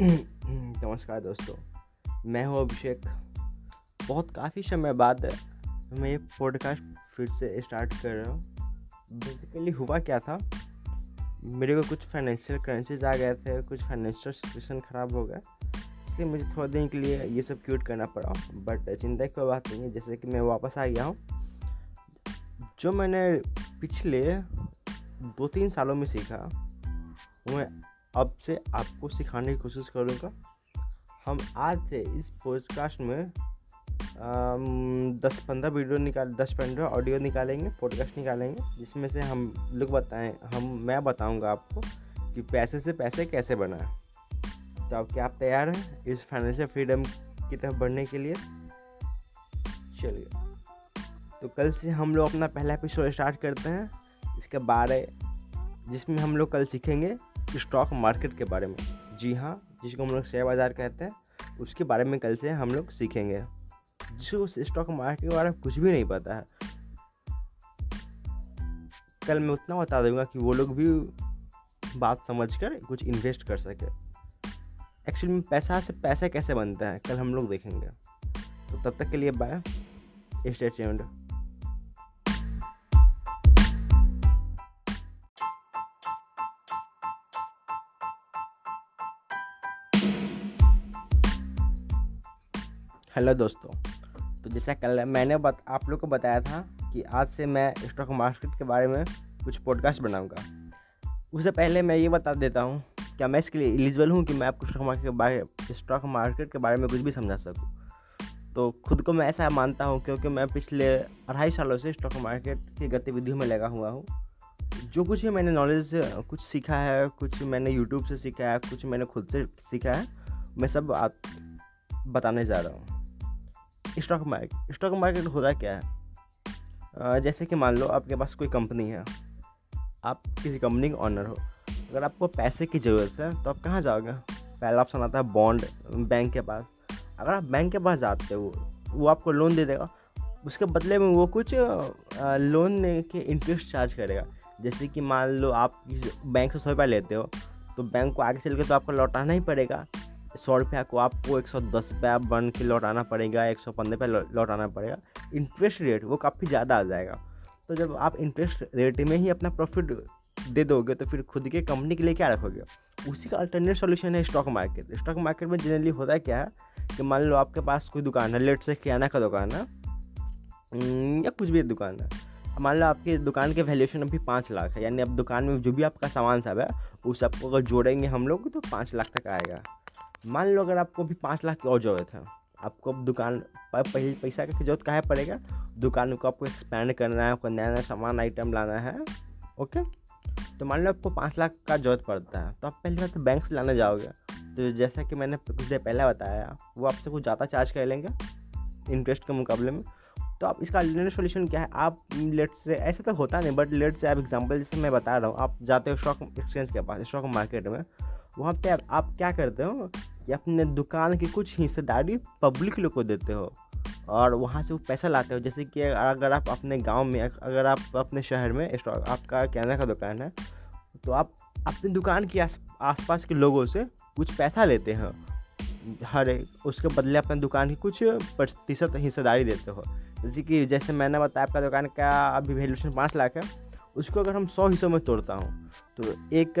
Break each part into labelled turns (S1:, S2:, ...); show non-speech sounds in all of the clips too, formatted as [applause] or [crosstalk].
S1: नमस्कार दोस्तों, मैं हूँ अभिषेक। बहुत काफ़ी समय बाद मैं ये पॉडकास्ट फिर से स्टार्ट कर रहा हूँ। बेसिकली हुआ क्या था? मेरे को कुछ फाइनेंशियल क्राइसिस आ गए थे, कुछ फाइनेंशियल सिचुएशन ख़राब हो गया इसलिए मुझे थोड़ा दिन के लिए ये सब क्यूट करना पड़ा। बट चिंता की कोई बात नहीं है, जैसे कि मैं वापस आ गया हूँ। जो मैंने पिछले दो तीन सालों में सीखा मैं अब से आपको सिखाने की कोशिश करूँगा। हम आज से इस पॉडकास्ट में दस पंद्रह वीडियो निकाल, दस पंद्रह ऑडियो निकालेंगे पॉडकास्ट निकालेंगे, जिसमें से हम लोग बताएँ, हम, मैं बताऊँगा आपको कि पैसे से पैसे कैसे बनाएँ। तो अब क्या आप तैयार हैं इस फाइनेंशियल फ्रीडम की तरफ़ बढ़ने के लिए? चलिए। तो कल से हम लोग अपना पहला एपिसोड स्टार्ट करते हैं। इसके बारे, जिसमें हम लोग कल सीखेंगे स्टॉक मार्केट के बारे में। जी हाँ जिसको हम लोग शेयर बाज़ार कहते हैं, उसके बारे में कल से हम लोग सीखेंगे। जिसको स्टॉक मार्केट के बारे में कुछ भी नहीं पता है, कल मैं उतना बता दूँगा कि वो लोग भी बात समझ कर कुछ इन्वेस्ट कर सके। एक्चुअली में पैसा से पैसा कैसे बनता है, कल हम लोग देखेंगे। तो तब तक के लिए बाय स्टे ट्यून्ड हेलो दोस्तों तो जैसा कल मैंने बत, आप लोग को बताया था कि आज से मैं स्टॉक मार्केट के बारे में कुछ पॉडकास्ट बनाऊँगा। उससे पहले मैं ये बता देता हूँ क्या मैं इसके लिए एलिजिबल हूँ कि मैं आपको स्टॉक मार्केट के बारे स्टॉक मार्केट के बारे में कुछ भी समझा सकूँ? तो खुद को मैं ऐसा मानता हूँ क्योंकि मैं पिछले अढ़ाई सालों से स्टॉक मार्केट की गतिविधियों में लगा हुआ हूँ। जो कुछ भी मैंने नॉलेज कुछ सीखा है कुछ मैंने यूट्यूब से सीखा है कुछ मैंने खुद से सीखा है मैं सब आप बताने जा रहा हूँ। स्टॉक मार्केट स्टॉक मार्केट होता क्या है? जैसे कि मान लो आपके पास कोई कंपनी है, आप किसी कंपनी के ऑनर हो, अगर आपको पैसे की ज़रूरत है तो आप कहाँ जाओगे? पहला ऑप्शन आता है बॉन्ड बैंक के पास। अगर आप बैंक के पास जाते हो, वो आपको लोन दे देगा। उसके बदले में वो कुछ लोन के इंटरेस्ट चार्ज करेगा। जैसे कि मान लो आप किसी बैंक से सौ रुपया लेते हो तो बैंक को आगे चल के तो आपको लौटाना ही पड़ेगा। सौ रुपया को आपको एक सौ दस रुपया बन के लौटाना पड़ेगा एक सौ पंद्रह रुपया लौटाना पड़ेगा। इंटरेस्ट रेट वो काफ़ी ज़्यादा आ जाएगा। तो जब आप इंटरेस्ट रेट में ही अपना प्रॉफिट दे दोगे तो फिर खुद के कंपनी के लिए क्या रखोगे? उसी का अल्टरनेट सोल्यूशन है स्टॉक मार्केट स्टॉक मार्केट में जनरली होता है क्या है कि मान लो आपके पास कोई दुकान है लेट से किराना का दुकान है हम्म, या कुछ भी दुकान है। मान लो आपकी दुकान के वैल्यूशन अभी पाँच लाख है यानी अब दुकान में जो भी आपका सामान सब है उस सबको अगर जोड़ेंगे हम लोग तो पाँच लाख तक आएगा। मान लो अगर आपको भी पाँच लाख की और ज़रूरत है, आपको अब दुकान पर पहले पैसा की ज़रूरत कहाँ पड़ेगा? दुकान को आपको एक्सपेंड करना है, आपको नया नया सामान आइटम लाना है ओके तो मान लो आपको पाँच लाख का ज़रूरत पड़ता है तो आप पहले तो बैंक से लाने जाओगे। तो जैसा कि मैंने कुछ देर पहले बताया, वो आपसे कुछ ज़्यादा चार्ज कर लेंगे इंटरेस्ट के मुकाबले में। तो आप इसका अल्टरनेट सोल्यूशन क्या है? आप लेट से ऐसा तो होता नहीं बट लेट से आप एग्ज़ाम्पल जैसे मैं बता रहा हूँ, आप जाते हो स्टॉक एक्सचेंज के पास स्टॉक मार्केट में वहाँ पे आप क्या करते हो कि अपने दुकान की कुछ हिस्सेदारी पब्लिक लोग को देते हो और वहाँ से वो पैसा लाते हो। जैसे कि अगर आप अपने गाँव में, अगर आप अपने शहर में स्टॉक आपका किराना का दुकान है तो आप अपनी दुकान के आस, आसपास के लोगों से कुछ पैसा लेते हैं। हर एक, उसके बदले अपने दुकान की कुछ प्रतिशत हिस्सेदारी देते हो। जैसे कि, जैसे मैंने बताया, आपका दुकान का अभी वैल्यूशन पाँच लाख है, उसको अगर हम सौ हिस्सों में तोड़ता हूँ तो एक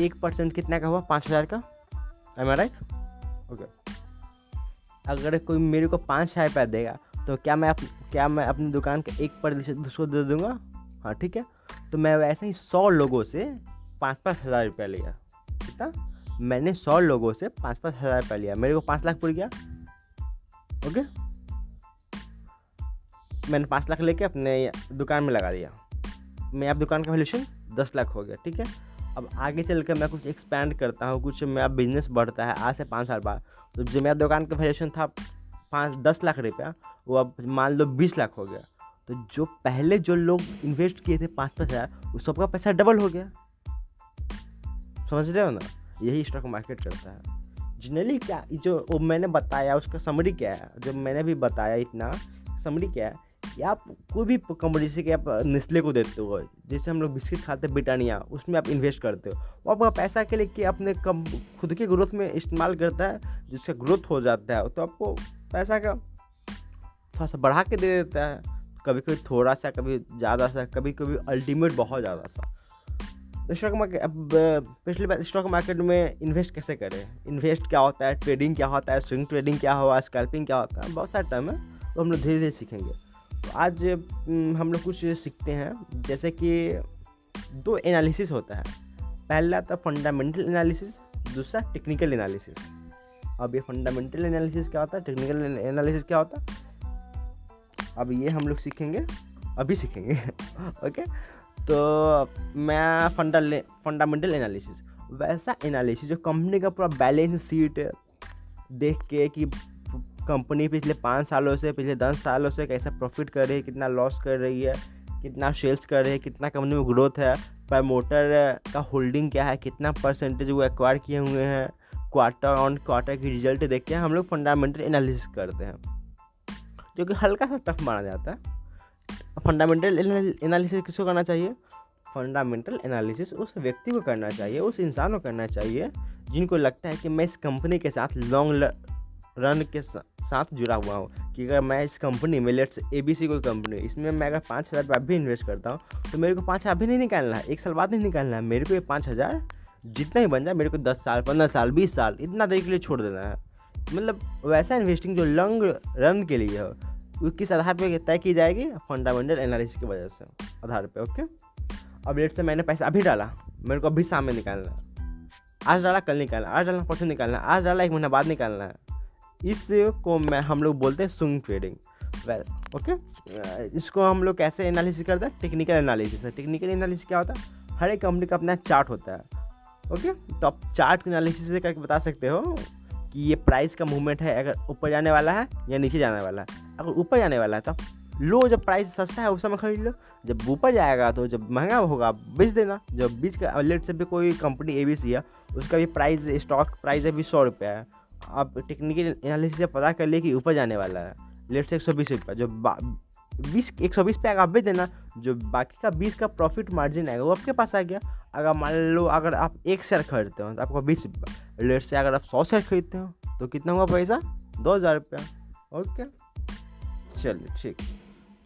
S1: एक परसेंट कितना का हुआ? पाँच हज़ार का। एम आई राइट ओके अगर कोई मेरे को पाँच हज़ार रुपया देगा तो क्या मैं अप, क्या मैं अपनी दुकान का एक प्रतिशत उसको दे दूँगा? हाँ ठीक है। तो मैं वैसे ही सौ लोगों से पाँच पाँच हज़ार रुपया लिया। कितना? मैंने सौ लोगों से पाँच पाँच हज़ार रुपया लिया। मेरे को पाँच लाख पड़ गया। ओके मैंने पाँच लाख लेके अपने दुकान में लगा दिया। मैं अब दुकान का वैल्यूशन दस लाख हो गया ठीक है? अब आगे चल कर मैं कुछ एक्सपैंड करता हूँ, कुछ मेरा बिज़नेस बढ़ता है, आज से पाँच साल बाद। तो जो मेरा दुकान का वैल्यूशन था पाँच, दस लाख रुपया, वो अब मान लो बीस लाख हो गया। तो जो पहले जो लोग इन्वेस्ट किए थे पाँच पाँच हज़ार उस सबका पैसा डबल हो गया। समझ रहे हो ना? यही स्टॉक मार्केट करता है। जनरली क्या जो वो मैंने बताया, उसका समरी क्या है? जो मैंने भी बताया इतना समरी क्या है? या आप कोई भी कंपनी जैसे कि आप निस्ले को देते हो, जैसे हम लोग बिस्किट खाते हैं ब्रिटानिया उसमें आप इन्वेस्ट करते हो। वो आपका पैसा के लिए कि अपने कम, खुद के ग्रोथ में इस्तेमाल करता है, जिसका ग्रोथ हो जाता है तो आपको पैसा का थोड़ा सा बढ़ा के दे देता है। कभी कभी थोड़ा सा कभी ज़्यादा सा कभी कभी अल्टीमेट बहुत ज़्यादा सा स्टॉक मार्केट अब पिछली बार स्टॉक मार्केट में इन्वेस्ट कैसे करें? इन्वेस्ट क्या होता है? ट्रेडिंग क्या होता है? स्विंग ट्रेडिंग क्या हुआ स्कैल्पिंग क्या होता है? बहुत सारे टर्म है तो हम लोग धीरे धीरे सीखेंगे। आज हम लोग कुछ सीखते हैं। जैसे कि दो एनालिसिस होता है। पहला था फंडामेंटल एनालिसिस दूसरा टेक्निकल एनालिसिस अब ये फंडामेंटल एनालिसिस क्या होता है? टेक्निकल एनालिसिस क्या होता है? अब ये हम लोग सीखेंगे, अभी सीखेंगे। [laughs] ओके तो मैं फंडल फंडामेंटल एनालिसिस वैसा एनालिसिस जो कंपनी का पूरा बैलेंस शीट देख के कि कंपनी पिछले पाँच सालों से, पिछले दस सालों से कैसा प्रॉफिट कर रही है, कितना लॉस कर रही है, कितना सेल्स कर रही है, कितना कंपनी में ग्रोथ है प्रमोटर का होल्डिंग क्या है, कितना परसेंटेज वो एक्वायर किए हुए हैं क्वार्टर ऑन क्वार्टर की रिज़ल्ट देख के हम लोग फंडामेंटल एनालिसिस करते हैं, जो कि हल्का सा टफ माना जाता है। फंडामेंटल एनालिसिस किसको करना चाहिए? फंडामेंटल एनालिसिस उस व्यक्ति को करना चाहिए, उस इंसान को करना चाहिए, जिनको लगता है कि मैं इस कंपनी के साथ लॉन्ग रन के साथ जुड़ा हुआ हूँ। कि अगर मैं इस कंपनी में लेट्स ए बी सी कोई कंपनी इसमें मैं अगर पाँच हज़ार रुपये भी इन्वेस्ट करता हूँ तो मेरे को पाँच हज़ार अभी नहीं निकालना है, एक साल बाद नहीं निकालना है। मेरे को ये पाँच हज़ार जितना ही बन जाए, मेरे को दस साल, पंद्रह साल, बीस साल, इतना देर के लिए छोड़ देना है। मतलब वैसा इन्वेस्टिंग जो लॉन्ग रन के लिए हो किस आधार पर तय की जाएगी? फंडामेंटल एनालिसिस की वजह से, आधार पर ओके अब लेट से मैंने पैसा अभी डाला, मेरे को अभी शाम में निकालना है। आज डाला, कल निकालना आज डालना परसों निकालना आज डाला, एक महीना बाद निकालना है। इस को मैं, हम लोग बोलते हैं सुंग ट्रेडिंग वेल ओके इसको हम लोग कैसे एनालिसिस करते हैं? टेक्निकल एनालिसिस है टेक्निकल एनालिसिस क्या होता है? हर एक कंपनी का अपना चार्ट होता है. ओके तो आप चार्ट एनालिसिस से करके बता सकते हो कि ये प्राइस का मूवमेंट है, अगर ऊपर जाने वाला है या नीचे जाने वाला है. अगर ऊपर जाने वाला है तो लो जब प्राइस सस्ता है, उस समय खरीद लो. जब ऊपर जाएगा तो जब महँगा होगा बेच देना. जब बीच का लेट से भी कोई कंपनी ए बी सी है, उसका भी प्राइस स्टॉक प्राइस अभी सौ रुपया है. आप टेक्निकल एनालिसिस से पता कर लिए कि ऊपर जाने वाला है। लेट से एक सौ बीस रुपया जो बीस, एक सौ बीस पे आप बेच देना, जो बाकी का बीस का प्रॉफिट मार्जिन आएगा, वो आपके पास आ गया। अगर मान लो, अगर आप एक शेयर खरीदते हो तो आपको बीस रुपया लेट से अगर आप सौ शेयर खरीदते हो तो कितना हुआ पैसा? दो हज़ार रुपया। ओके चलिए, ठीक।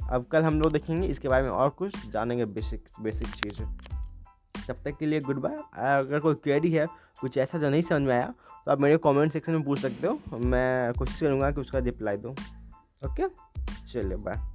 S1: अब कल हम लोग देखेंगे, इसके बारे में और कुछ, जानेंगे बेसिक बेसिक चीज़। तब तक के लिए गुड बाय अगर कोई क्वेरी है, कुछ ऐसा जो नहीं समझ में आया तो आप मेरे कमेंट सेक्शन में पूछ सकते हो। मैं कोशिश करूँगा कि उसका रिप्लाई दूँ। ओके चलिए बाय